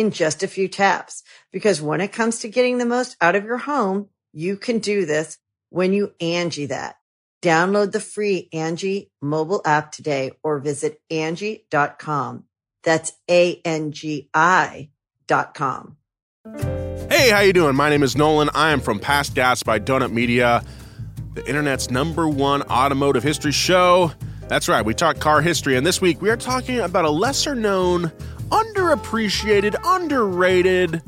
in just a few taps. Because when it comes to getting the most out of your home, you can do this when you Angie that. Download the free Angie mobile app today or visit Angie.com. That's A-N-G-I dot com. Hey, how you doing? My name is Nolan. I am from Past Gas by Donut Media, the internet's number one automotive history show. That's right, we talk car history, and this week we are talking about a lesser known underappreciated, underrated,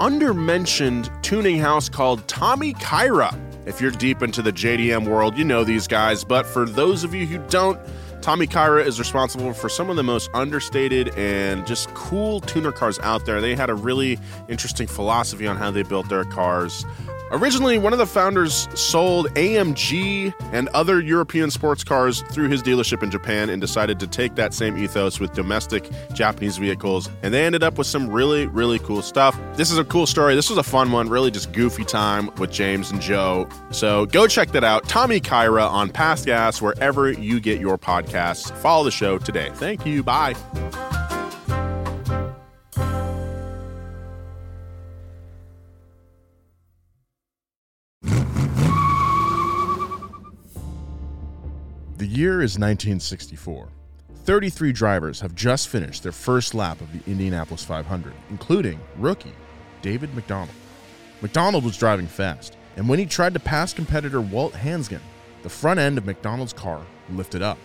undermentioned tuning house called Tommykaira. If you're deep into the JDM world, you know these guys, but for those of you who don't, Tommykaira is responsible for some of the most understated and just cool tuner cars out there. They had a really interesting philosophy on how they built their cars. Originally, one of the founders sold AMG and other European sports cars through his dealership in Japan and decided to take that same ethos with domestic Japanese vehicles. And they ended up with some really, really cool stuff. This is a cool story. This was a fun one, really just goofy time with James and Joe. So go check that out. Tommykaira on Past Gas, wherever you get your podcasts. Follow the show today. Thank you. Bye. The year is 1964. 33 drivers have just finished their first lap of the Indianapolis 500, including rookie David McDonald. McDonald was driving fast, and when he tried to pass competitor Walt Hansgen, the front end of McDonald's car lifted up.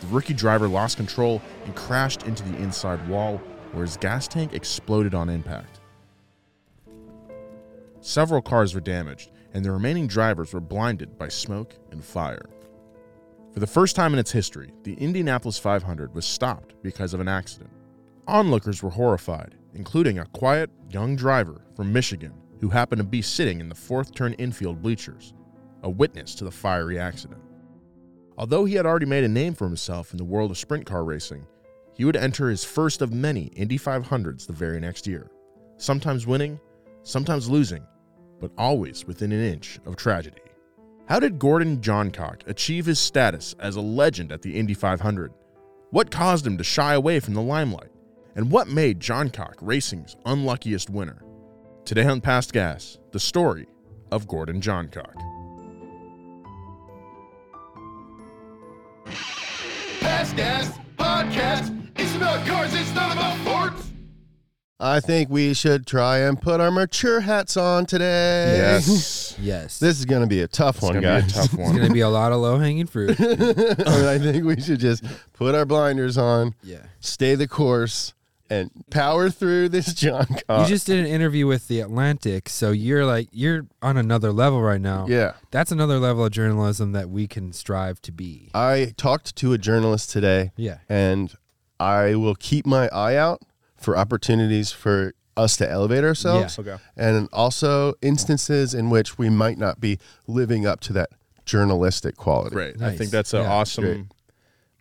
The rookie driver lost control and crashed into the inside wall, where his gas tank exploded on impact. Several cars were damaged, and the remaining drivers were blinded by smoke and fire. For the first time in its history, the Indianapolis 500 was stopped because of an accident. Onlookers were horrified, including a quiet, young driver from Michigan who happened to be sitting in the fourth turn infield bleachers, a witness to the fiery accident. Although he had already made a name for himself in the world of sprint car racing, he would enter his first of many Indy 500s the very next year, sometimes winning, sometimes losing, but always within an inch of tragedy. How did Gordon Johncock achieve his status as a legend at the Indy 500? What caused him to shy away from the limelight? And what made Johncock racing's unluckiest winner? Today on Past Gas, the story of Gordon Johncock. Past Gas Podcast. It's about cars, it's not about sports. I think we should try and put our mature hats on today. Yes. Yes. This is going to be a tough It's one, gonna be a guys. tough It's going to be a lot of low hanging fruit. I think we should just put our blinders on, yeah. stay the course, and power through this John You just did an interview with The Atlantic, so you're like, you're on another level right now. yeah. That's another level of journalism that we can strive to be. I talked to a journalist today, Yeah. and I will keep my eye out for opportunities for us to elevate ourselves. Okay. And also instances in which we might not be living up to that journalistic quality. Great. I think that's an Yeah. awesome Great.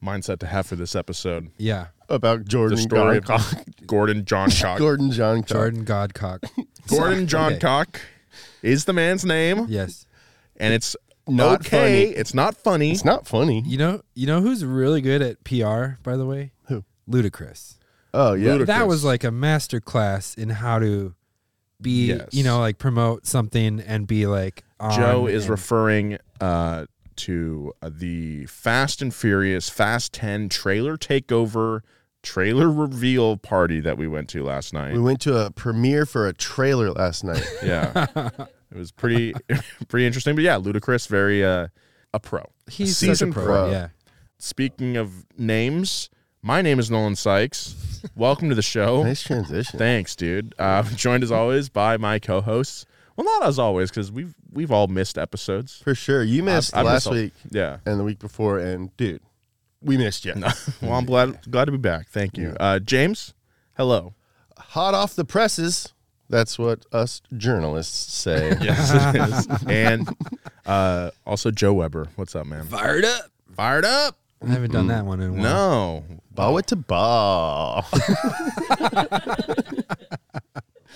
mindset to have for this episode. Yeah. About Jordan The story of Godcock. Gordon Johncock. Gordon John Cox. Jordan Godcock. Gordon Okay. Johncock is the man's name, Yes. and it's Not okay. funny. It's not funny. It's not funny. You know, you know who's really good at PR, by the way? Who? Ludacris. Oh yeah. Ludicrous. That was like a master class in how to be, Yes. you know, like promote something and be like on Joe is and- referring uh, to uh, the Fast and Furious Fast 10 trailer takeover, trailer reveal party that we went to last night. We went to a premiere for a trailer last night. yeah. It was pretty pretty interesting. But yeah, Ludacris, very uh, a pro. He's Seasoned such a pro. pro. Yeah. Speaking of names, my name is Nolan Sykes. Welcome to the show. Nice transition. Thanks, dude. Uh, joined as always by my co-hosts. Well, not as always because we've we've all missed episodes. For sure. You missed I've last missed a- week Yeah. and the week before, and dude, we missed you. Well, I'm glad glad to be back. Thank you, uh, James. Hello. Hot off the presses. That's what us journalists say. Yes, it is. and uh, also Joe Weber. What's up, man? Fired up. Fired up? I haven't done that one in a while. No. Bow it to ball.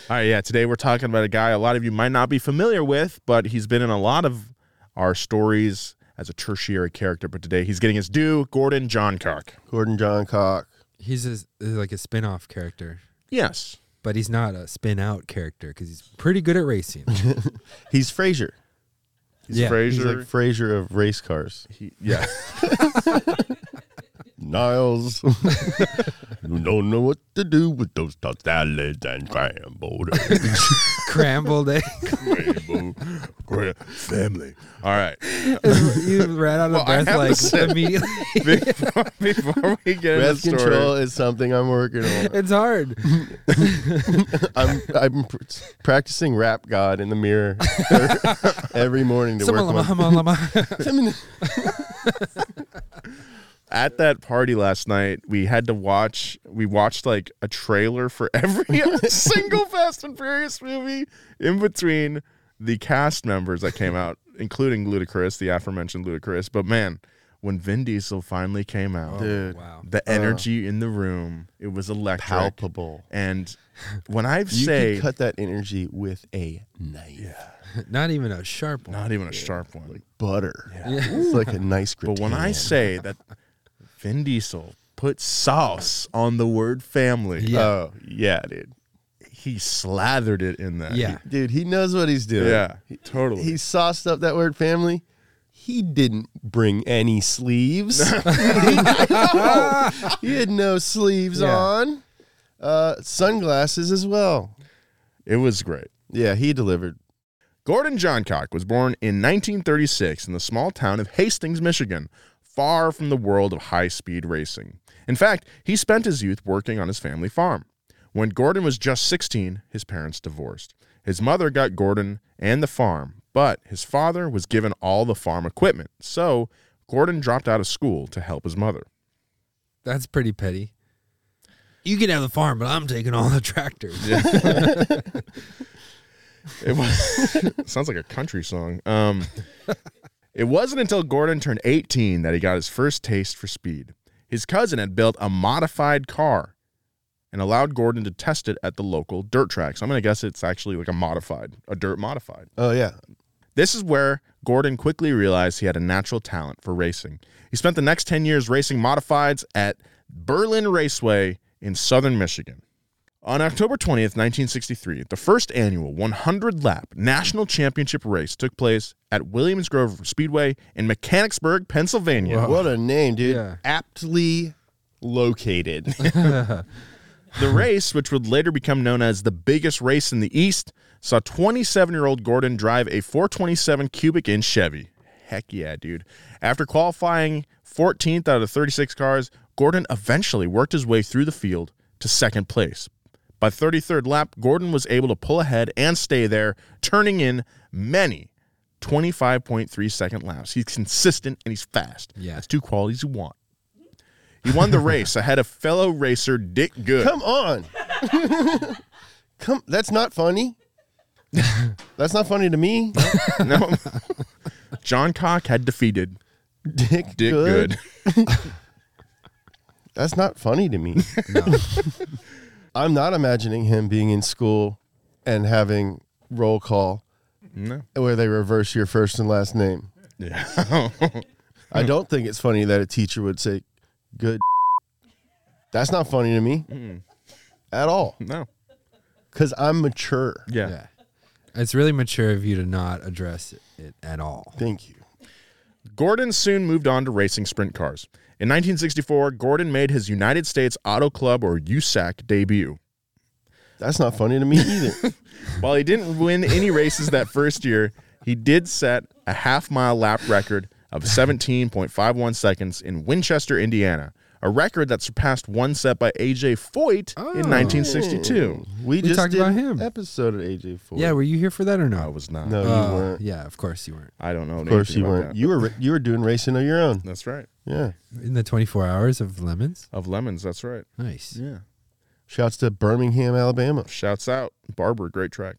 All right, yeah. Today we're talking about a guy a lot of you might not be familiar with, but he's been in a lot of our stories as a tertiary character. But today he's getting his due. Gordon Johncock. Gordon John Cock. He's a, like a spin-off character, Yes. but he's not a spin-out character because he's pretty good at racing. He's Frasier. He's Yeah. Frasier. He's like Frasier of race cars. He- yeah. Niles. you don't know what to do with those tossed salads and scrambled eggs. Scrambled egg. Rainbow Gra- family. All right. you ran out of Well, I breath have to like say- immediately. before, before we get Breath into the story, control is something I'm working on. it's hard. I'm I'm pr- practicing rap God in the mirror every morning to work Lama, on. hama, lama. At that party last night, we had to watch. We watched like a trailer for every single Fast and Furious movie in between the cast members that came out, including Ludacris, the aforementioned Ludacris. But man, when Vin Diesel finally came out, oh, Dude, Wow. the uh. energy in the room it was electric. palpable. And when I You say could cut that energy with a knife. Not even a sharp one. not even a sharp one, like Butter. It's like a nice grip. but when I say that Vin Diesel put sauce on the word family, Yeah. Oh, yeah, dude. he slathered it in that. Yeah. Dude, he knows what he's doing. Yeah, he, totally. He sauced up that word family. He didn't bring any sleeves. he had no sleeves Yeah. on. Uh, sunglasses as well. it was great. Yeah, he delivered. Gordon Johncock was born in 1936 in the small town of Hastings, Michigan, far from the world of high speed racing. In fact, he spent his youth working on his family farm. When Gordon was just 16, his parents divorced. His mother got Gordon and the farm, but his father was given all the farm equipment, so Gordon dropped out of school to help his mother. That's pretty petty. You can have the farm, but I'm taking all the tractors. It was sounds like a country song. Um, it wasn't until Gordon turned 18 that he got his first taste for speed. His cousin had built a modified car and allowed Gordon to test it at the local dirt track. So I'm going to guess it's actually like a modified, a dirt modified. Oh, yeah. This is where Gordon quickly realized he had a natural talent for racing. He spent the next 10 years racing modifieds at Berlin Raceway in southern Michigan. On October 20th, 1963, the first annual 100 lap national championship race took place at Williams Grove Speedway in Mechanicsburg, Pennsylvania. What a name, dude. Yeah. Aptly located. The race, which would later become known as the biggest race in the East, saw 27 year old Gordon drive a 427 cubic inch Chevy. Heck yeah, dude. After qualifying 14th out of 36 cars, Gordon eventually worked his way through the field to second place. By 33rd lap, Gordon was able to pull ahead and stay there, turning in many 25.3 second laps. He's consistent and he's fast. Yeah. That's two qualities you want. He won the race ahead of fellow racer Dick Good. Come on. Come that's not funny. that's not funny to me. no. John Cock had defeated Dick, Dick Good. Good. That's not funny to me. I'm not imagining him being in school and having roll call No. where they reverse your first and last name. Yeah. I don't think it's funny that a teacher would say good. That's not funny to me at all no. because I'm mature. Yeah. Yeah. It's really mature of you to not address it at all. Thank you. Gordon soon moved on to racing sprint cars. In 1964, Gordon made his United States Auto Club or USAC debut. That's not funny to me either. While he didn't win any races that first year, he did set a half mile lap record of 17.51 seconds in Winchester, Indiana, a record that surpassed one set by AJ Foyt in 1962. We, We just talked did about him. episode of AJ Foyt. Yeah, were you here for that or no? I was not. no, you Uh, weren't. Yeah, of course you weren't. I don't know. Of course you weren't. that. You were you were doing racing of your own. That's right. Yeah. In the 24 hours of lemons. Of lemons. That's right. Nice. Yeah. Shouts to Birmingham, Alabama. Shouts out. Barber, great track.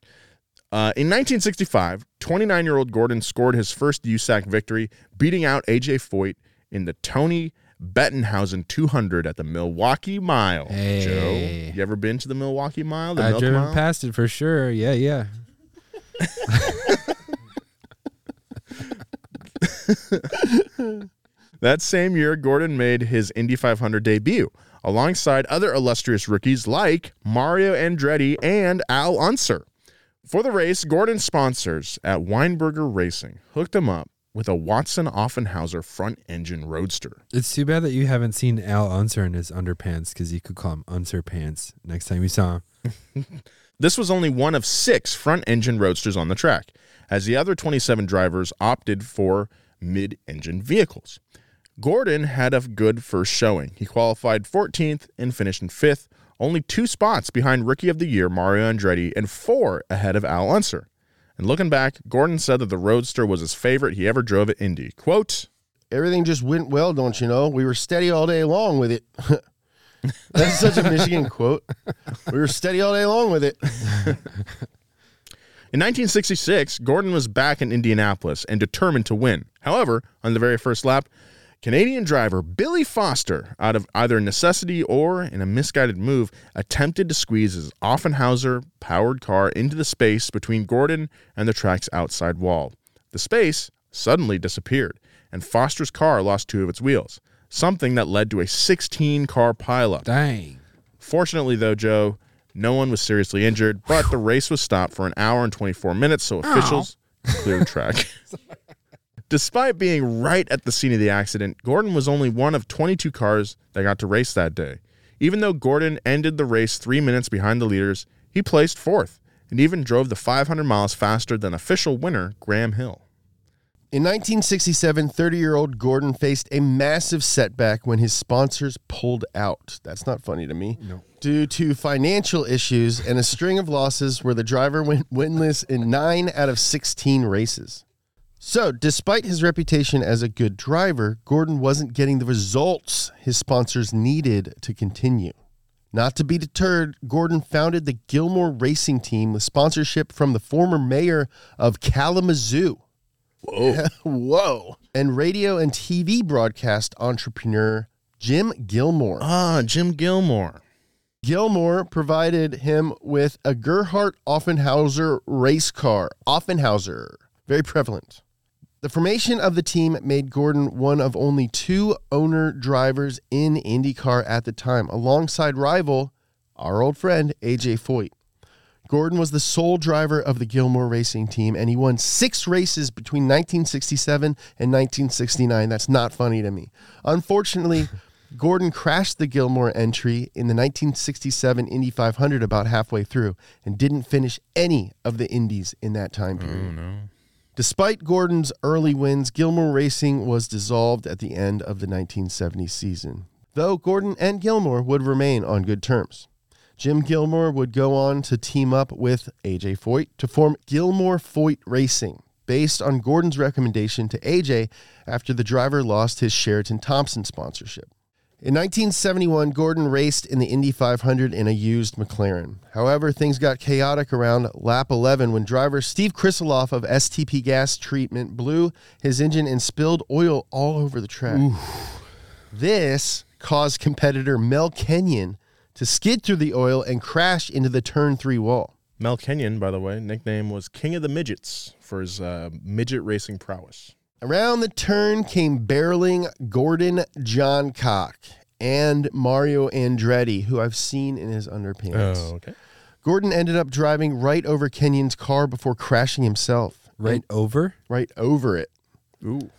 Uh, in 1965, 29 year old Gordon scored his first USAC victory, beating out AJ Foyt in the Tony Bettenhausen 200 at the Milwaukee Mile. Hey. Joe, you ever been to the Milwaukee Mile? The I've driven Mile? past it for sure. Yeah, yeah. That same year, Gordon made his Indy 500 debut alongside other illustrious rookies like Mario Andretti and Al Unser. For the race, Gordon's sponsors at Weinberger Racing hooked him up with a Watson Offenhauser front engine roadster. It's too bad that you haven't seen Al Unser in his underpants because you could call him Unser Pants next time you saw him. This was only one of six front engine roadsters on the track, as the other 27 drivers opted for mid engine vehicles. Gordon had a good first showing. He qualified 14th and finished in fifth, only two spots behind Rookie of the Year Mario Andretti and four ahead of Al Unser. And looking back, Gordon said that the Roadster was his favorite he ever drove at Indy. Quote, Everything just went well, don't you know? We were steady all day long with it. That's such a Michigan quote. We were steady all day long with it. In 1966, Gordon was back in Indianapolis and determined to win. However, on the very first lap, Canadian driver Billy Foster, out of either necessity or in a misguided move, attempted to squeeze his Offenhauser powered car into the space between Gordon and the track's outside wall. The space suddenly disappeared, and Foster's car lost two of its wheels, something that led to a 16 car pileup. Dang. Fortunately, though, Joe, no one was seriously injured, but the race was stopped for an hour and 24 minutes, so officials cleared track. Despite being right at the scene of the accident, Gordon was only one of 22 cars that got to race that day. Even though Gordon ended the race three minutes behind the leaders, he placed fourth and even drove the 500 miles faster than official winner Graham Hill. In 1967, 30 year old Gordon faced a massive setback when his sponsors pulled out. That's not funny to me. No. Due to financial issues and a string of losses where the driver went winless in nine out of 16 races. So, despite his reputation as a good driver, Gordon wasn't getting the results his sponsors needed to continue. Not to be deterred, Gordon founded the Gilmore Racing Team with sponsorship from the former mayor of Kalamazoo. Whoa. Whoa. And radio and TV broadcast entrepreneur Jim Gilmore. Ah, Jim Gilmore. Gilmore provided him with a Gerhardt Offenhauser race car. Offenhauser, very prevalent. The formation of the team made Gordon one of only two owner drivers in IndyCar at the time, alongside rival, our old friend, AJ Foyt. Gordon was the sole driver of the Gilmore racing team, and he won six races between 1967 and 1969. That's not funny to me. Unfortunately, Gordon crashed the Gilmore entry in the 1967 Indy 500 about halfway through and didn't finish any of the Indies in that time oh, period. Despite Gordon's early wins, Gilmore Racing was dissolved at the end of the 1970 season, though Gordon and Gilmore would remain on good terms. Jim Gilmore would go on to team up with AJ Foyt to form Gilmore Foyt Racing, based on Gordon's recommendation to AJ after the driver lost his Sheraton Thompson sponsorship. In 1971, Gordon raced in the Indy 500 in a used McLaren. However, things got chaotic around lap 11 when driver Steve Krisiloff of STP Gas Treatment blew his engine and spilled oil all over the track. This caused competitor Mel Kenyon to skid through the oil and crash into the turn three wall. Mel Kenyon, by the way, nickname was King of the Midgets for his uh, midget racing prowess. Around the turn came barreling Gordon Johncock and Mario Andretti, who I've seen in his underpants. Oh, okay. Gordon ended up driving right over Kenyon's car before crashing himself. Right And- over? right over it. Ooh.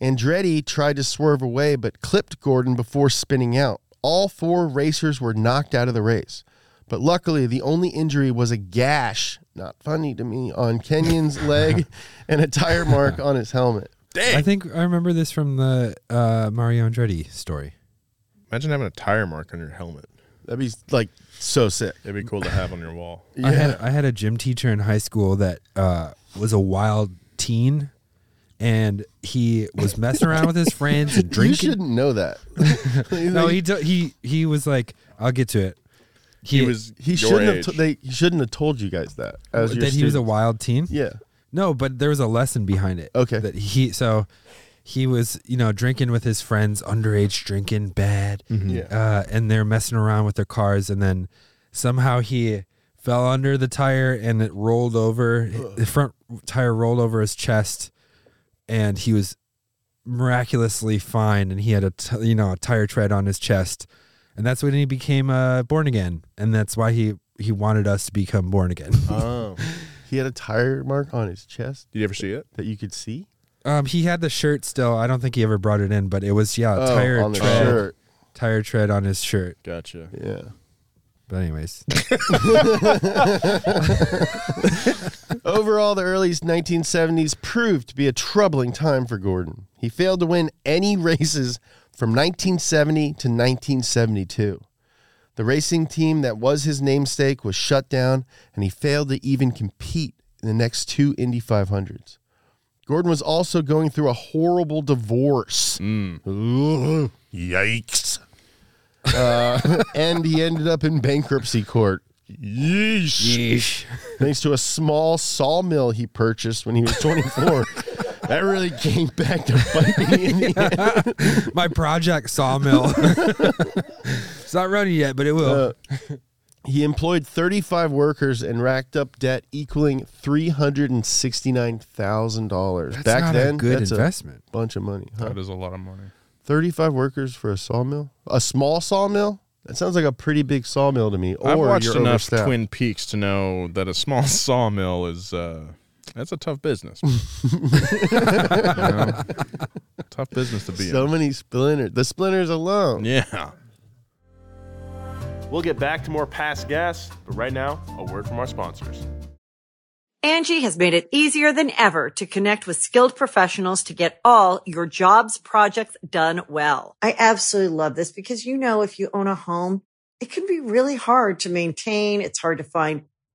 Andretti tried to swerve away but clipped Gordon before spinning out. All four racers were knocked out of the race. But luckily, the only injury was a gash, not funny to me, on Kenyon's leg and a tire mark on his helmet. Dang. I think I remember this from the uh, Mario Andretti story. Imagine having a tire mark on your helmet. That'd be like so sick. It'd be cool to have on your wall. I had I had a gym teacher in high school that uh, was a wild teen, and he was messing around with his friends and drinking. You shouldn't know that. no, he do- he he was like, I'll get to it. He, was He your shouldn't have. age. To, they he shouldn't have told you guys that. As your that he was a students. wild teen. Yeah. No, but there was a lesson behind it. Okay. That he so he was you know drinking with his friends, underage drinking, bad. Yeah. Uh, and they're messing around with their cars, and then somehow he fell under the tire and it rolled over. The front tire rolled over his chest, and he was miraculously fine. And he had a t- you know a tire tread on his chest, and that's when he became uh, born again. And that's why he he wanted us to become born again. Oh. He had a tire mark on his chest Did you ever see it? that you could see. Um, he had the shirt still. I don't think he ever brought it in, but it was yeah, Oh, tire on the tread, shirt. tire tread on his shirt. Gotcha. Yeah. But anyways, Overall, the early 1970s proved to be a troubling time for Gordon. He failed to win any races from 1970 to 1972. The racing team that was his namesake was shut down, and he failed to even compete in the next two Indy 500s. Gordon was also going through a horrible divorce. Ooh, yikes. Uh, and he ended up in bankruptcy court. Yeesh. Thanks to a small sawmill he purchased when he was 24. that really came back to bite me in the end. my project sawmill. it's not running yet, but it will. Uh, he employed 35 workers and racked up debt equaling $369,000. Back not then, a good that's investment. a bunch of money. Huh? That is a lot of money. 35 workers for a sawmill? A small sawmill? That sounds like a pretty big sawmill to me. Or I've watched enough. Twin Peaks to know that a small sawmill is uh, that's a tough business. You know? Tough business to be So in. many splinters. The splinters alone. Yeah. We'll get back to more past gas, but right now, a word from our sponsors. Angie has made it easier than ever to connect with skilled professionals to get all your jobs projects done well. I absolutely love this because, you know, if you own a home, it can be really hard to maintain. It's hard to find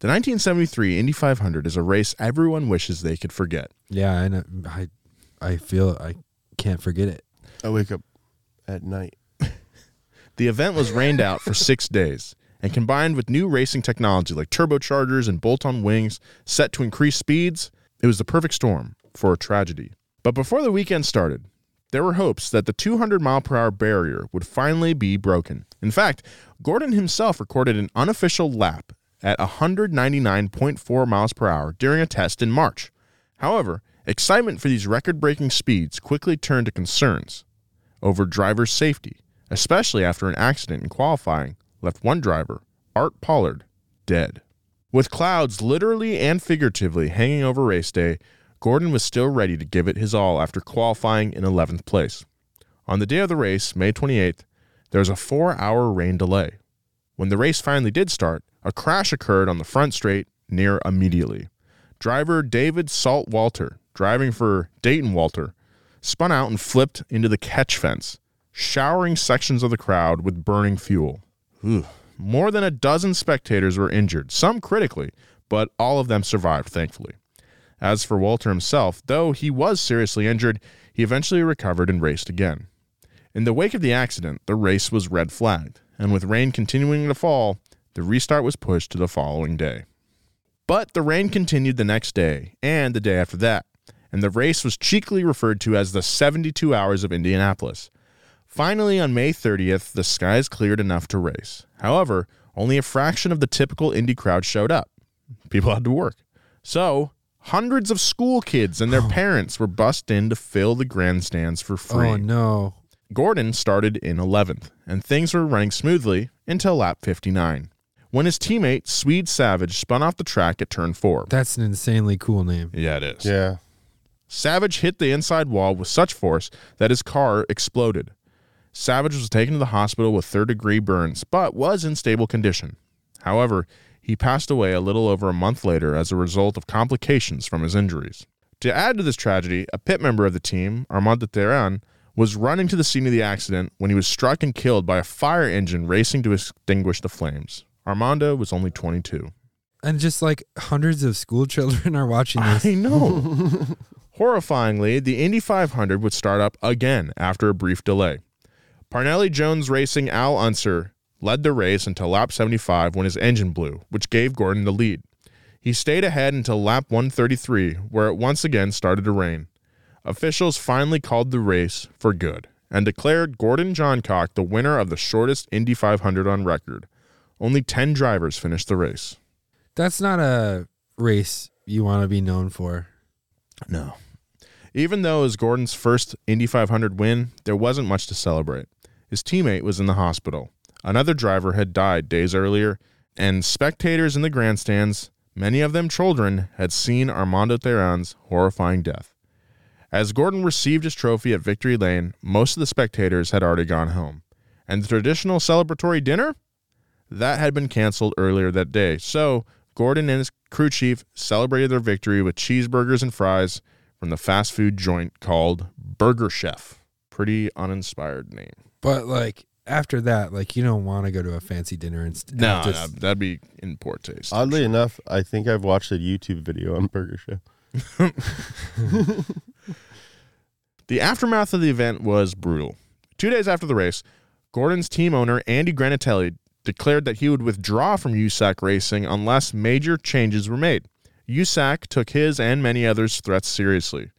The 1973 Indy 500 is a race everyone wishes they could forget. Yeah, and I, I feel I can't forget it. I wake up at night. The event was rained out for six days, and combined with new racing technology like turbochargers and bolt on wings set to increase speeds, it was the perfect storm for a tragedy. But before the weekend started, there were hopes that the 200 mile per hour barrier would finally be broken. In fact, Gordon himself recorded an unofficial lap at 199.4 miles per hour during a test in March. However, excitement for these record breaking speeds quickly turned to concerns over driver safety, especially after an accident in qualifying left one driver, Art Pollard, dead. With clouds literally and figuratively hanging over race day, Gordon was still ready to give it his all after qualifying in 11th place. On the day of the race, May 28th, there was a four hour rain delay. When the race finally did start, a crash occurred on the front straight near immediately. Driver David Salt Walther, driving for Dayton Walther, spun out and flipped into the catch fence, showering sections of the crowd with burning fuel. Ugh. More than a dozen spectators were injured, some critically, but all of them survived, thankfully. As for Walther himself, though he was seriously injured, he eventually recovered and raced again. In the wake of the accident, the race was red flagged, and with rain continuing to fall, the restart was pushed to the following day. But the rain continued the next day and the day after that, and the race was cheekily referred to as the 72 Hours of Indianapolis. Finally, on May 30th, the skies cleared enough to race. However, only a fraction of the typical Indy crowd showed up. People had to work. So, hundreds of school kids and their parents were bussed in to fill the grandstands for free. Oh no. Gordon started in 11th, and things were running smoothly until lap 59, when his teammate, Swede Savage, spun off the track at turn 4. That's an insanely cool name. Yeah, it is. Yeah. Savage hit the inside wall with such force that his car exploded. Savage was taken to the hospital with third degree burns, but was in stable condition. However, he passed away a little over a month later as a result of complications from his injuries. To add to this tragedy, a pit member of the team, Armando Teran, was running to the scene of the accident when he was struck and killed by a fire engine racing to extinguish the flames. Armando was only 22. And just like hundreds of school children are watching this. I know. Horrifyingly, the Indy 500 would start up again after a brief delay. Parnelli Jones Racing Al Unser led the race until lap 75 when his engine blew, which gave Gordon the lead. He stayed ahead until lap 133, where it once again started to rain. Officials finally called the race for good and declared Gordon Johncock the winner of the shortest Indy 500 on record. Only 10 drivers finished the race. That's not a race you want to be known for. No. Even though it was Gordon's first Indy 500 win, there wasn't much to celebrate. His teammate was in the hospital. Another driver had died days earlier, and spectators in the grandstands, many of them children, had seen Armando Teran's horrifying death. As Gordon received his trophy at Victory Lane, most of the spectators had already gone home. And the traditional celebratory dinner? That had been canceled earlier that day. So, Gordon and his crew chief celebrated their victory with cheeseburgers and fries from the fast food joint called Burger Chef. Pretty uninspired name. But like after that, like you don't want to go to a fancy dinner and st- No, just- no, that'd be in poor taste. Oddly enough, I think I've watched a YouTube video on Burger Chef. The aftermath of the event was brutal. Two days after the race, Gordon's team owner, Andy Granatelli, declared that he would withdraw from USAC racing unless major changes were made. USAC took his and many others' threats seriously.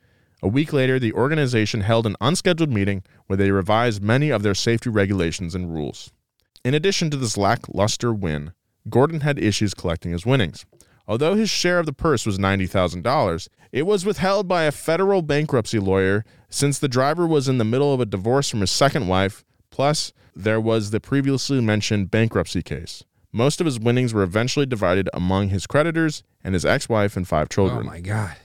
A week later, the organization held an unscheduled meeting where they revised many of their safety regulations and rules. In addition to this lackluster win, Gordon had issues collecting his winnings. Although his share of the purse was $90,000, it was withheld by a federal bankruptcy lawyer since the driver was in the middle of a divorce from his second wife, plus, there was the previously mentioned bankruptcy case. Most of his winnings were eventually divided among his creditors and his ex wife and five children. Oh my god.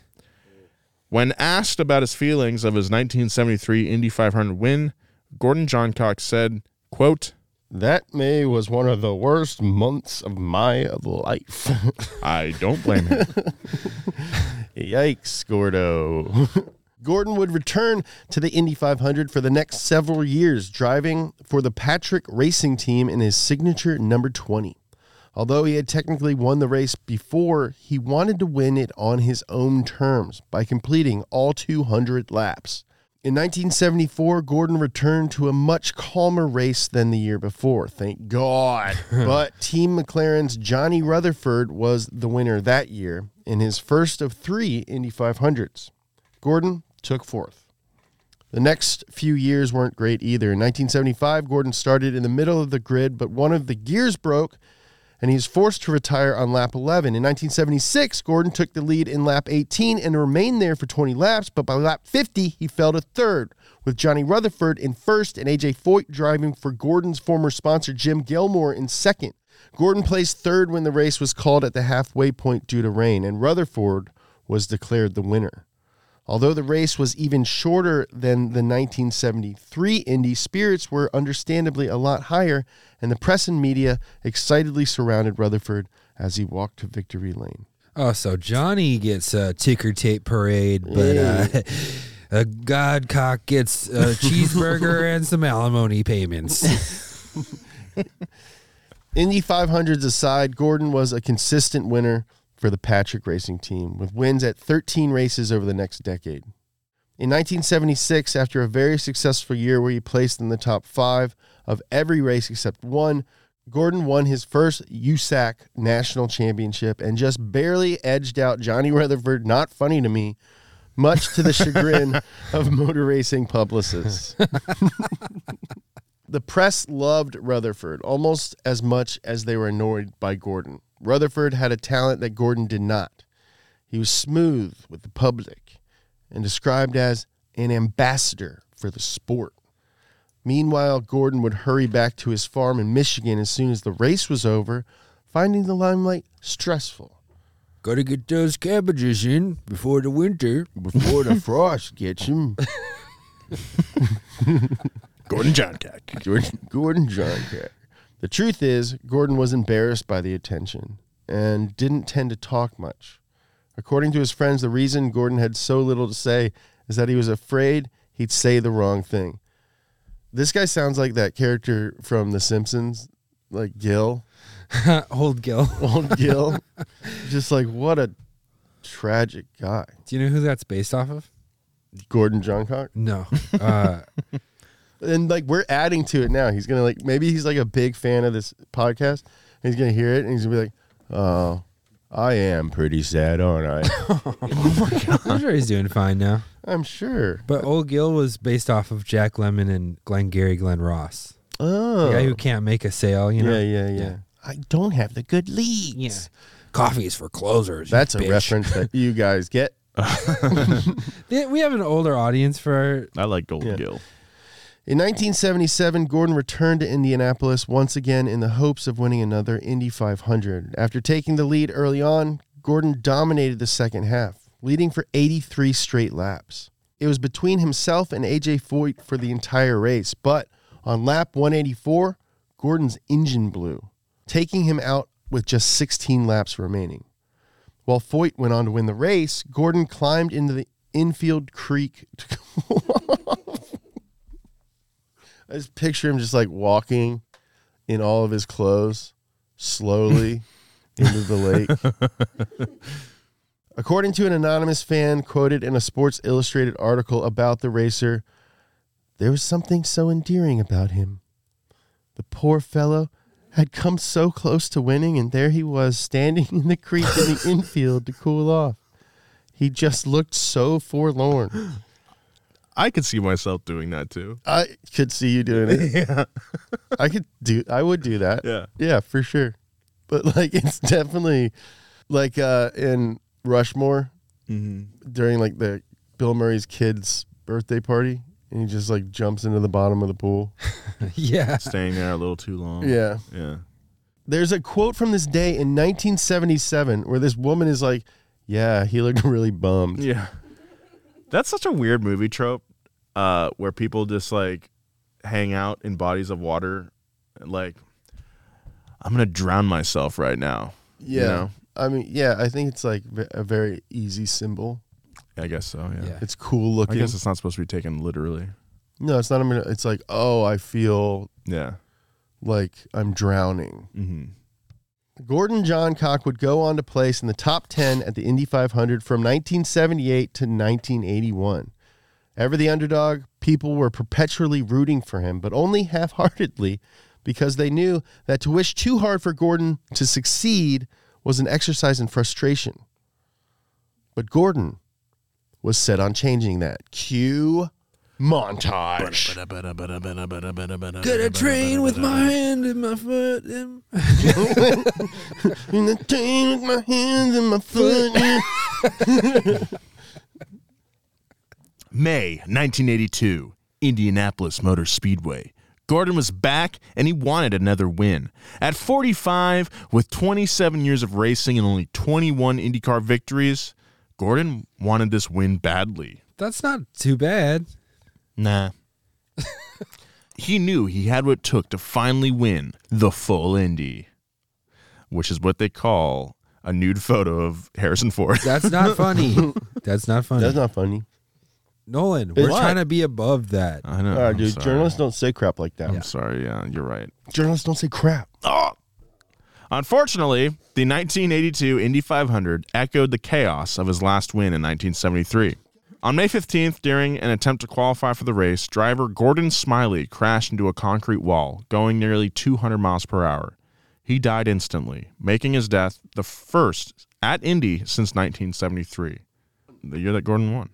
When asked about his feelings of his 1973 Indy 500 win, Gordon Johncock said, quote, That May was one of the worst months of my life. I don't blame him. Yikes, Gordo. Gordon would return to the Indy 500 for the next several years, driving for the Patrick Racing Team in his signature number 20. Although he had technically won the race before, he wanted to win it on his own terms by completing all 200 laps. In 1974, Gordon returned to a much calmer race than the year before, thank God. but Team McLaren's Johnny Rutherford was the winner that year in his first of three Indy 500s. Gordon took fourth. The next few years weren't great either. In 1975, Gordon started in the middle of the grid, but one of the gears broke and he was forced to retire on lap 11. In 1976, Gordon took the lead in lap 18 and remained there for 20 laps, but by lap 50, he fell to third, with Johnny Rutherford in first and AJ Foyt driving for Gordon's former sponsor Jim Gilmore in second. Gordon placed third when the race was called at the halfway point due to rain, and Rutherford was declared the winner. Although the race was even shorter than the 1973 Indy, spirits were understandably a lot higher, and the press and media excitedly surrounded Rutherford as he walked to victory lane. Oh, so Johnny gets a ticker tape parade, but uh, A Godcock gets a cheeseburger and some alimony payments. Indy 500s aside, Gordon was a consistent winner for the Patrick Racing Team, with wins at 13 races over the next decade. In 1976, after a very successful year where he placed in the top five of every race except one, Gordon won his first USAC national championship and just barely edged out Johnny Rutherford, not funny to me, much to the chagrin of motor racing publicists. the press loved Rutherford almost as much as they were annoyed by Gordon. Rutherford had a talent that Gordon did not. He was smooth with the public and described as an ambassador for the sport. Meanwhile, Gordon would hurry back to his farm in Michigan as soon as the race was over, finding the limelight stressful. Gotta get those cabbages in before the winter. Before the frost gets them. Hmm. Gordon Johncock. Gordon, Gordon John Cat. The truth is, Gordon was embarrassed by the attention and didn't tend to talk much. According to his friends, the reason Gordon had so little to say is that he was afraid he'd say the wrong thing. This guy sounds like that character from The Simpsons, like Gil, Old Gil. old Gil. Just like what a tragic guy. Do you know who that's based off of? Gordon Johncock. No. Uh, and like we're adding to it now. He's gonna like maybe he's like a big fan of this podcast. And he's gonna hear it and he's gonna be like, "Oh, I am pretty sad, aren't I?" Oh I'm sure he's doing fine now. I'm sure. But Old Gil was based off of Jack Lemmon and Glenn Glengarry Glen Ross. Oh, The guy who can't make a sale, you know? yeah, yeah, yeah, I don't have the good leads. Yeah. Coffee is for closers. you That's a bitch. reference that you guys get. Yeah, We have an older audience for I like Golden Yeah. Gill. In 1977, Gordon returned to Indianapolis once again in the hopes of winning another Indy 500. After taking the lead early on, Gordon dominated the second half, leading for 83 straight laps. It was between himself and AJ Foyt for the entire race, but on lap 184, Gordon's engine blew, taking him out with just 16 laps remaining. While Foyt went on to win the race, Gordon climbed into the infield creek to. I just picture him just like walking in all of his clothes slowly into the lake. According to an anonymous fan quoted in a Sports Illustrated article about the racer, there was something so endearing about him. The poor fellow had come so close to winning, and there he was standing in the creek in the infield to cool off. He just looked so forlorn. I could see myself doing that too. I could see you doing it. Yeah. I could do. I would do that. Yeah. Yeah, for sure. But like, it's definitely like uh in Rushmore Mm-hmm. during like the Bill Murray's kid's birthday party, and he just like jumps into the bottom of the pool. yeah. Staying there a little too long. Yeah. Yeah. There's a quote from this day in 1977 where this woman is like, "Yeah, he looked really bummed." Yeah. That's such a weird movie trope, uh, where people just like hang out in bodies of water, like I'm gonna drown myself right now. Yeah. You know? I mean, yeah, I think it's like a very easy symbol. I guess so. Yeah. Yeah. It's cool looking. I guess it's not supposed to be taken literally. no, it's not. I mean. It's like, oh, I feel Yeah. like I'm drowning. Mm-hmm. Gordon John Cock would go on to place in the top 10 at the Indy 500 from 1978 to 1981. Ever the underdog, people were perpetually rooting for him, but only half heartedly because they knew that to wish too hard for Gordon to succeed was an exercise in frustration. But Gordon was set on changing that. Cue montage. Got a train with my hand and my foot. And In the train with my hands and my foot. May 1982, Indianapolis Motor Speedway. Gordon was back and he wanted another win. At 45, with 27 years of racing and only 21 IndyCar victories, Gordon wanted this win badly. that's not too bad. Nah. he knew he had what it took to finally win the full Indy, which is what they call a nude photo of Harrison Ford. That's not funny. That's not funny. That's not funny. Nolan, we're What? trying to be above that. I know. All right, I'm dude. sorry. Journalists don't say crap like that. I'm sorry. Yeah, you're right. Journalists don't say crap. Ah. Unfortunately, the 1982 Indy 500 echoed the chaos of his last win in 1973. On May 15th, during an attempt to qualify for the race, driver Gordon Smiley crashed into a concrete wall, going nearly 200 miles per hour. He died instantly, making his death the first at Indy since 1973, the year that Gordon won.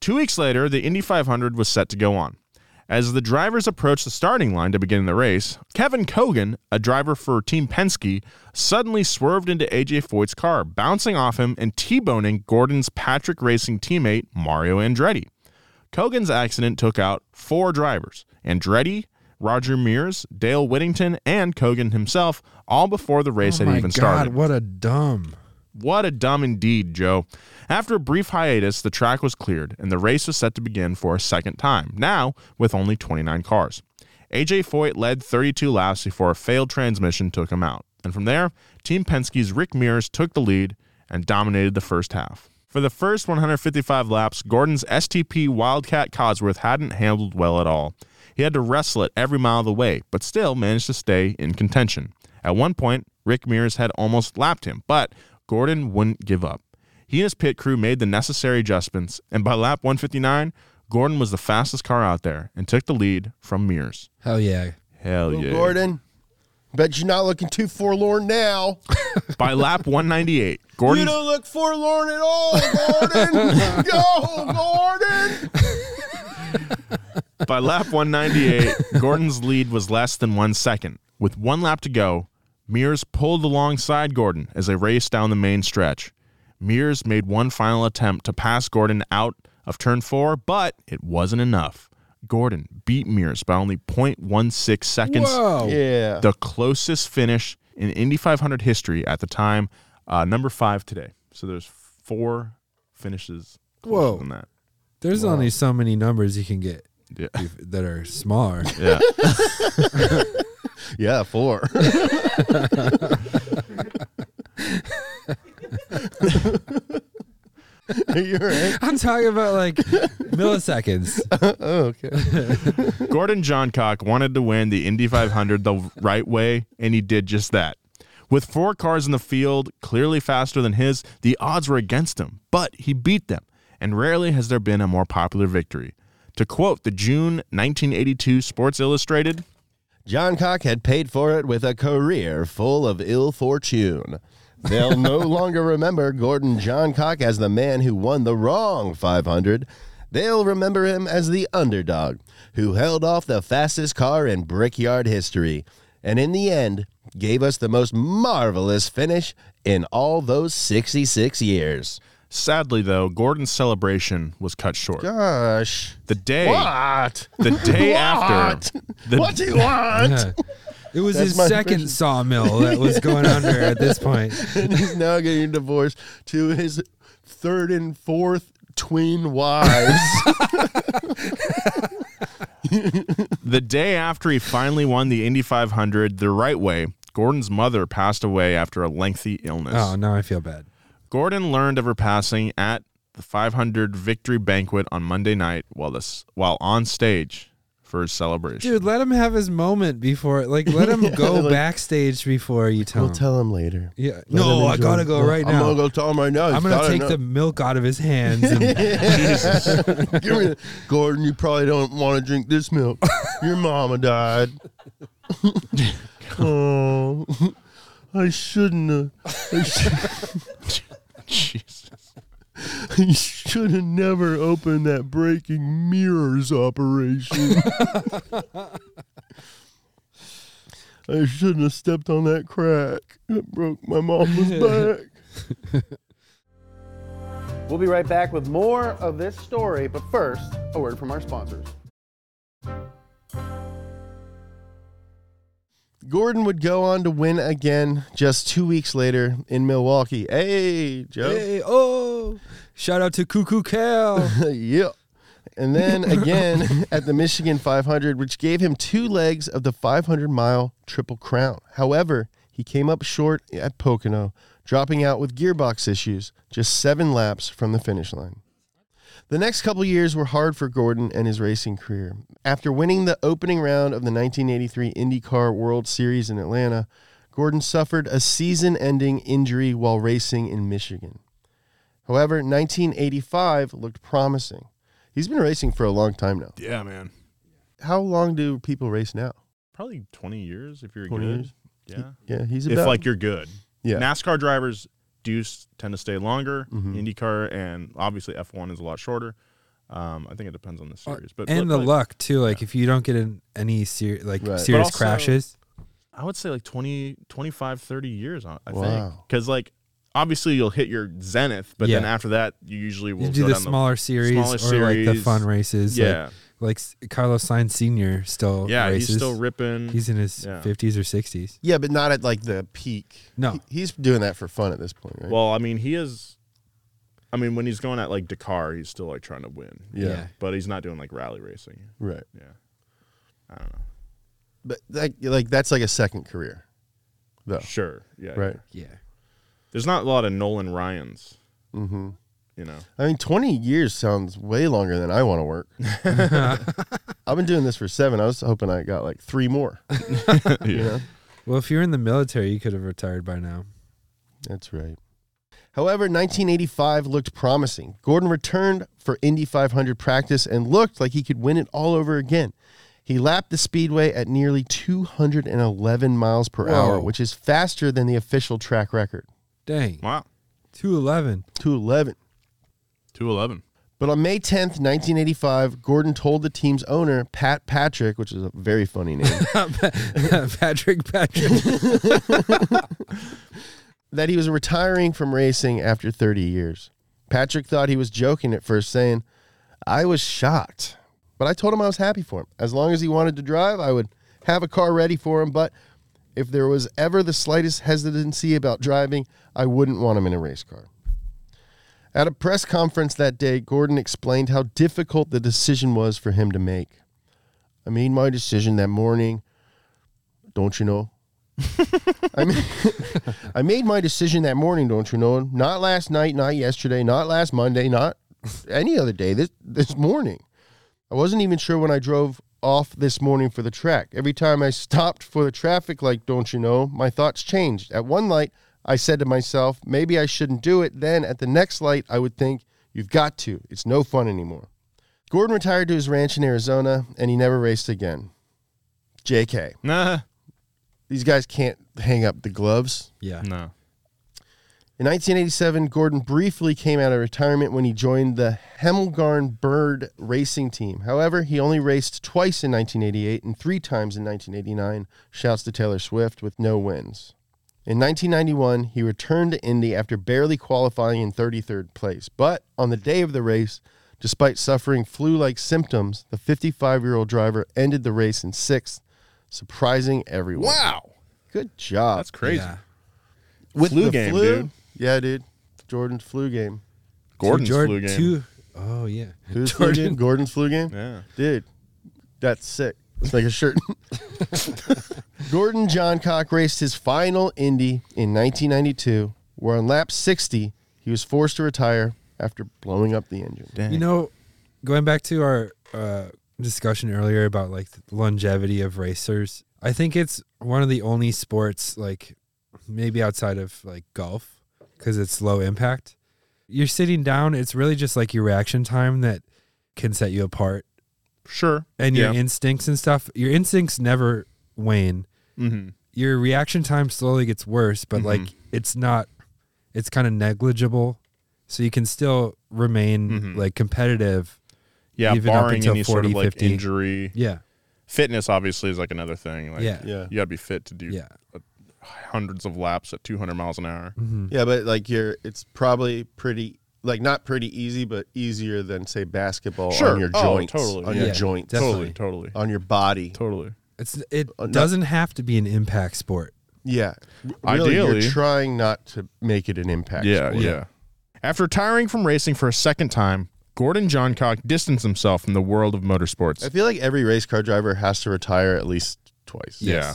Two weeks later, the Indy 500 was set to go on. As the drivers approached the starting line to begin the race, Kevin Cogan, a driver for Team Penske, suddenly swerved into AJ Foyt's car, bouncing off him and T-boning Gordon's Patrick Racing teammate Mario Andretti. Cogan's accident took out four drivers: Andretti, Roger Mears, Dale Whittington, and Cogan himself, all before the race oh had my even God, started. what a dumb. What a dumb indeed, Joe. After a brief hiatus, the track was cleared and the race was set to begin for a second time, now with only 29 cars. AJ Foyt led 32 laps before a failed transmission took him out. And from there, Team Penske's Rick Mears took the lead and dominated the first half. For the first 155 laps, Gordon's STP Wildcat Cosworth hadn't handled well at all. He had to wrestle it every mile of the way, but still managed to stay in contention. At one point, Rick Mears had almost lapped him, but Gordon wouldn't give up. He and his pit crew made the necessary adjustments, and by lap 159, Gordon was the fastest car out there and took the lead from Mears. Hell yeah. Hell Go, yeah. Gordon. Bet you're not looking too forlorn now. By lap 198, Gordon You don't look forlorn at all, Gordon. Go, Gordon. By lap 198, Gordon's lead was less than one second. With one lap to go, Mears pulled alongside Gordon as they raced down the main stretch. Mears made one final attempt to pass Gordon out of turn four, but it wasn't enough. Gordon beat Mears by only 0.16 seconds, Whoa. Yeah. the closest finish in Indy 500 history at the time, uh, number five today. So there's four finishes closer Whoa. than that. There's only so many numbers you can get Yeah. that are smaller. Yeah. Yeah, four. You're right. I'm talking about like milliseconds. Oh, okay. Gordon Johncock wanted to win the Indy 500 the right way, and he did just that. With four cars in the field, clearly faster than his, the odds were against him, but he beat them, and rarely has there been a more popular victory. To quote the June 1982 Sports Illustrated, Johncock had paid for it with a career full of ill fortune. They'll no longer remember Gordon Johncock as the man who won the wrong 500. They'll remember him as the underdog who held off the fastest car in Brickyard history and in the end gave us the most marvelous finish in all those 66 years. Sadly though, Gordon's celebration was cut short. Gosh. The day, What? the day after, the, what do you want? Yeah. It was That's his second impression. sawmill that was going under at this point. He's now getting divorced to his third and fourth twin wives. The day after he finally won the Indy 500 the right way, Gordon's mother passed away after a lengthy illness. Oh, now I feel bad. Gordon learned of her passing at the 500 victory banquet on Monday night while this while on stage for his celebration. Dude, let him have his moment before. Like, let him go like- backstage before you tell we'll him. tell him later. yeah. Let No, I gotta go well, right I'm now. gonna go tell him right now. I'm He's gonna take know. the milk out of his hands. And, Give me Gordon, you probably don't want to drink this milk. Your mama died. oh, I shouldn't have. I, sh- Jesus. I should have never opened that breaking mirrors operation. I shouldn't have stepped on that crack. It broke my mama's back. We'll be right back with more of this story, but first, a word from our sponsors. Gordon would go on to win again just two weeks later in Milwaukee. Hey, Joe. hey, oh, shout out to Cuckoo Cal. yep. And then again at the Michigan 500, which gave him two legs of the 500 mile Triple Crown. However, he came up short at Pocono, dropping out with gearbox issues, just seven laps from the finish line. The next couple years were hard for Gordon and his racing career. After winning the opening round of the 1983 IndyCar World Series in Atlanta, Gordon suffered a season ending injury while racing in Michigan. However, 1985 looked promising. He's been racing for a long time now. Yeah, man. How long do people race now? Probably 20 years if you're 20 good. years? Yeah. Yeah, he's If like you're good. yeah. NASCAR drivers do tend to stay longer. Mhm. IndyCar and obviously F1 is a lot shorter. Um, I think it depends on the series, but and but, the like, luck too. Like if you don't get in any ser- like Right. Serious also- crashes, I would say like 20, 25, 30 years. I I think because like obviously you'll hit your zenith, but then after that you usually will you do go the down smaller series smaller or like the fun races. yeah, like, S- Carlos Sainz Senior still yeah. races. He's still ripping. He's in his Yeah. fifties or sixties. Yeah, but not at like the peak. No. He- he's doing that for fun at this point, right? well, I mean, he is. I mean, when he's going at like Dakar, he's still like trying to win. yeah, yeah. but he's not doing like rally racing. right. Yeah, I don't know. But like, like that's like a second career, though. Sure, yeah, Right. yeah. Yeah. There's not a lot of Nolan Ryans, Mm-hmm. You know. I mean, 20 years sounds way longer than I want to work. I've been doing this for seven. I was hoping I got like three more. You know? Well, if you're in the military, you could have retired by now. That's right. However, 1985 looked promising. Gordon returned for Indy 500 practice and looked like he could win it all over again. He lapped the speedway at nearly 211 miles per hour, which is faster than the official track record. Dang, Wow, 211. two eleven. 211. But on May 10th, 1985, Gordon told the team's owner, Pat Patrick, which is a very funny name, Patrick, Patrick. that he was retiring from racing after 30 years. Patrick thought he was joking at first, saying, I was shocked. But I told him I was happy for him. As long as he wanted to drive, I would have a car ready for him. But if there was ever the slightest hesitancy about driving, I wouldn't want him in a race car. At a press conference that day, Gordon explained how difficult the decision was for him to make. I made my decision that morning. Don't you know? I mean, I made my decision that morning, don't you know? Not last night, not yesterday, not last Monday, not any other day. This this morning. I wasn't even sure when I drove off this morning for the track. Every time I stopped for the traffic light, don't you know, my thoughts changed. At one light, I said to myself, maybe I shouldn't do it. Then at the next light, I would think, you've got to. It's no fun anymore. Gordon retired to his ranch in Arizona and he never raced again. JK. Nah, These guys can't hang up the gloves. Yeah. no. In 1987, Gordon briefly came out of retirement when he joined the Hemelgarn Bird racing team. However, he only raced twice in 1988 and three times in 1989, shouts to Taylor Swift, with no wins. In 1991, he returned to Indy after barely qualifying in 33rd place. But on the day of the race, despite suffering flu like symptoms, the 55 year old driver ended the race in sixth, surprising everyone. Wow, Good job. that's crazy. Yeah. With Flu the game, flu? dude. Yeah, dude. Jordan's flu game. Gordon's Two Jordan- flu game. Two, oh yeah. Who's flu game? Gordon's flu game? Yeah. Dude, that's sick. It's like a shirt. Gordon Johncock raced his final Indy in 1992, where on lap 60, he was forced to retire after blowing up the engine. Dang. You know, going back to our uh, discussion earlier about like the longevity of racers, I think it's one of the only sports, like maybe outside of like golf, because it's low impact. You're sitting down, it's really just like your reaction time that can set you apart sure. and your Yeah. instincts and stuff. Your instincts never wane. Mm-hmm. Your reaction time slowly gets worse, but like Mhm. it's not, it's kind of negligible. So you can still remain Mhm. like competitive Yeah, Even up barring until any sort 40, of like 50. injury. Yeah. Fitness obviously is like another thing. Like, Yeah. Yeah. you gotta be fit to do Yeah. hundreds of laps at 200 miles an hour. hmm Yeah, but like you're, it's probably pretty, like not pretty easy, but easier than say basketball Sure. on your Oh, joints. totally. On Yeah, your joints. definitely. Totally, totally, On your body. totally. It's it Uh, doesn't have to be an impact sport. Yeah. Really, Ideally. you're trying not to make it an impact. Yeah, sport. yeah. After retiring from racing for a second time, Gordon Johncock distanced himself from the world of motorsports. I feel like every race car driver has to retire at least twice. Yeah.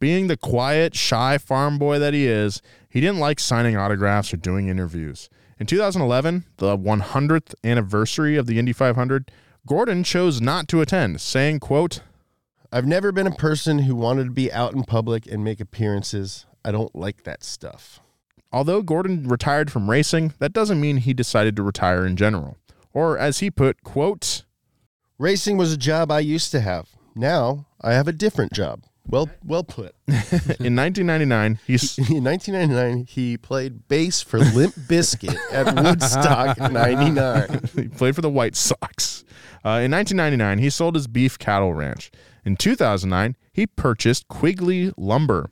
Being the quiet, shy farm boy that he is, he didn't like signing autographs or doing interviews. In 2011, the 100th anniversary of the Indy 500, Gordon chose not to attend, saying, quote, I've never been a person who wanted to be out in public and make appearances. I don't like that stuff. Although Gordon retired from racing, that doesn't mean he decided to retire in general. Or as he put, quote, Racing was a job I used to have. Now I have a different job. Well, well put. in 1999, he's In 1999, he played bass for Limp Bizkit at Woodstock 99. he played for the White Sox. Uh, in 1999, he sold his beef cattle ranch. In 2009, he purchased Quigley Lumber.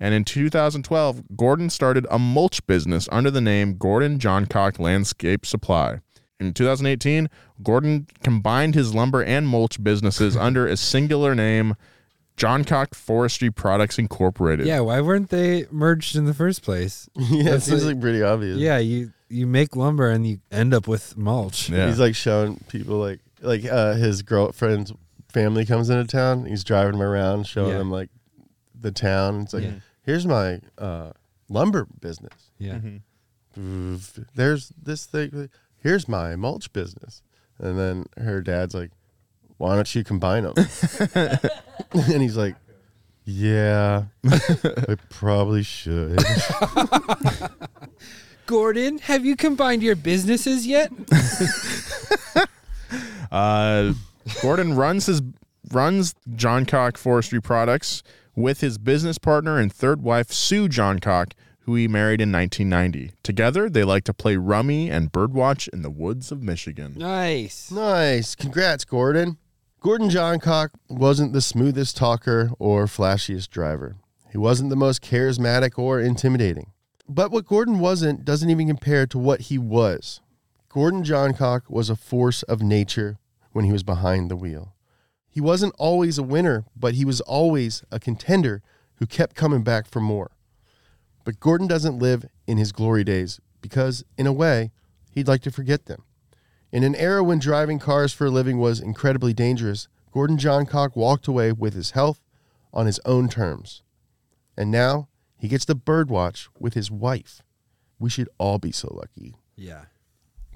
And in 2012, Gordon started a mulch business under the name Gordon Johncock Landscape Supply. In 2018, Gordon combined his lumber and mulch businesses under a singular name, Johncock Forestry Products Incorporated. Yeah, why weren't they merged in the first place? Yeah, it seems like- like pretty obvious. Yeah, you you make lumber and you end up with mulch. Yeah. He's like showing people like like uh, his girlfriend's family comes into town. He's driving them around, showing Yeah. them like the town. It's like, Yeah. here's my uh, lumber business. Yeah. There's this thing. Here's my mulch business. And then her dad's like, why don't you combine them? and he's like, yeah, I probably should. Gordon, have you combined your businesses yet? Uh, Gordon runs his runs Johncock Forestry Products with his business partner and third wife Sue Johncock, who he married in 1990. Together, they like to play rummy and birdwatch in the woods of Michigan. nice. Nice. Congrats, Gordon. Gordon Johncock wasn't the smoothest talker or flashiest driver. He wasn't the most charismatic or intimidating. But what Gordon wasn't doesn't even compare to what he was. Gordon Johncock was a force of nature when he was behind the wheel. He wasn't always a winner, but he was always a contender who kept coming back for more. But Gordon doesn't live in his glory days because, in a way, he'd like to forget them. In an era when driving cars for a living was incredibly dangerous, Gordon Johncock walked away with his health on his own terms. And now he gets to birdwatch with his wife. We should all be so lucky. Yeah.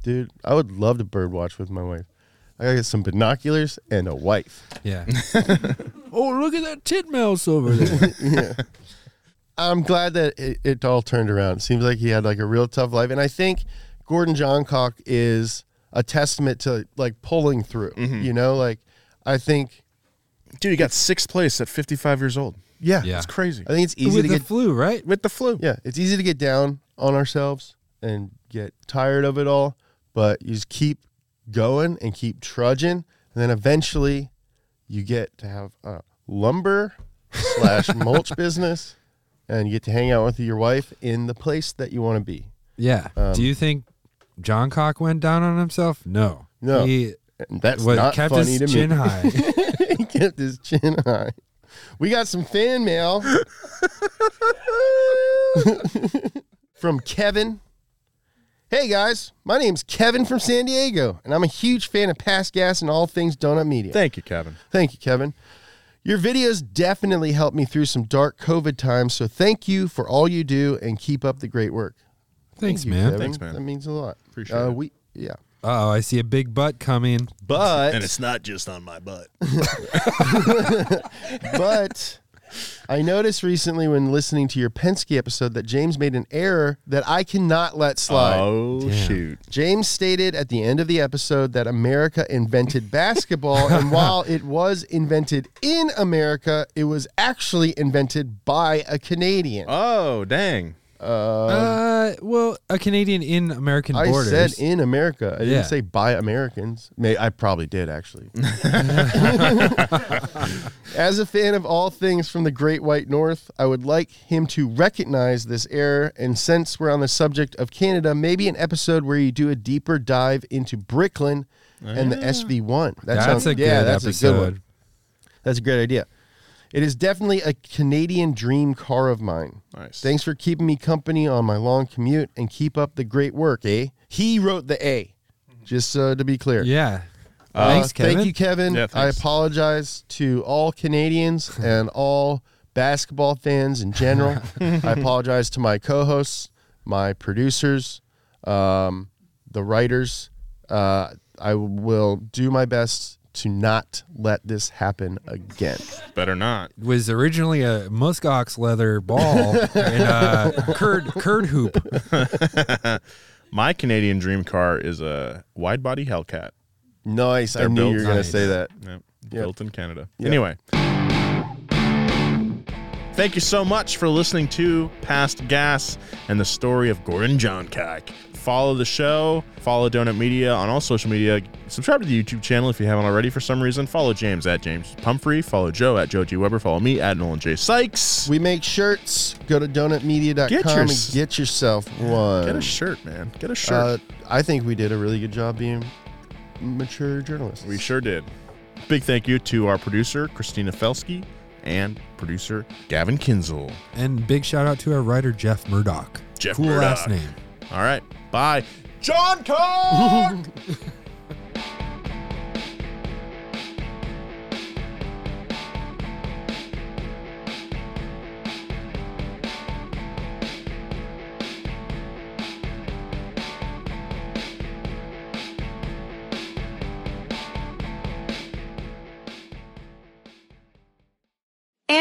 Dude, I would love to birdwatch with my wife. I gotta get some binoculars and a wife. Yeah. oh, look at that titmouse over there. yeah. I'm glad that it, it all turned around. It seems like he had like a real tough life. And I think Gordon Johncock is a testament to like pulling through. You know, like I think Dude, you got sixth place at 55 years old. yeah, Yeah. It's crazy. I think it's easy With to the get flu, right? With the flu. Yeah, it's easy to get down on ourselves and get tired of it all, but you just keep going and keep trudging, and then eventually you get to have a lumber slash mulch business, and you get to hang out with your wife in the place that you want to be. Yeah. Um, Do you think Johncock went down on himself? No. No. He And that's was, not kept funny his to chin me. high. he kept his chin high. We got some fan mail from Kevin. Hey guys, my name's Kevin from San Diego, and I'm a huge fan of Past Gas and all things Donut Media. Thank you, Kevin. Thank you, Kevin. Your videos definitely helped me through some dark COVID times, so thank you for all you do and keep up the great work. Thanks, Thank you, man. Kevin. Thanks, man. That means a lot. Appreciate uh, it. We yeah, Oh, I see a big butt coming. but and it's not just on my butt. but I noticed recently when listening to your Penske episode that James made an error that I cannot let slide. Oh, Damn. shoot. James stated at the end of the episode that America invented basketball, and while it was invented in America, it was actually invented by a Canadian. Oh, dang. Uh, well, a Canadian in American I borders. said in America. I didn't Yeah. say by Americans. May I probably did actually. As a fan of all things from the Great White North, I would like him to recognize this error. And since we're on the subject of Canada, maybe an episode where you do a deeper dive into Bricklin and the SV1. That that's sounds- a good yeah, that's episode. a good one. That's a great idea. It is definitely a Canadian dream car of mine. Nice. Thanks for keeping me company on my long commute and keep up the great work, eh? He wrote the A, just uh, to be clear. Yeah. Uh, Thanks, Kevin. Thank you, Kevin. Yeah, I thanks. apologize to all Canadians and all basketball fans in general. I apologize to my co hosts, my producers, um, the writers. Uh, I will do my best to not let this happen again. Better not. It was originally a muskox leather ball and a curd curd hoop. My Canadian dream car is a wide body Hellcat. Nice. I They're knew you built were going to nice. say that. Yep. Yep. Built in Canada. Yep. Anyway. Thank you so much for listening to Past Gas and the story of Gordon Johncock. Follow the show, follow Donut Media on all social media. Subscribe to the YouTube channel if you haven't already for some reason. Follow James at James Pumphrey. Follow Joe at Joe G. Weber. Follow me at Nolan J. Sykes. We make shirts. Go to donutmedia.com Get and get yourself one. Get a shirt, man. Get a Uh, shirt. I think we did a really good job being mature journalists. we sure did. Big thank you to our producer, Christina Felsky, and producer, Gavin Kinzel. And big shout out to our writer Jeff Murdoch. Jeff cool Murdoch. last name. All right. Bye. Johncock!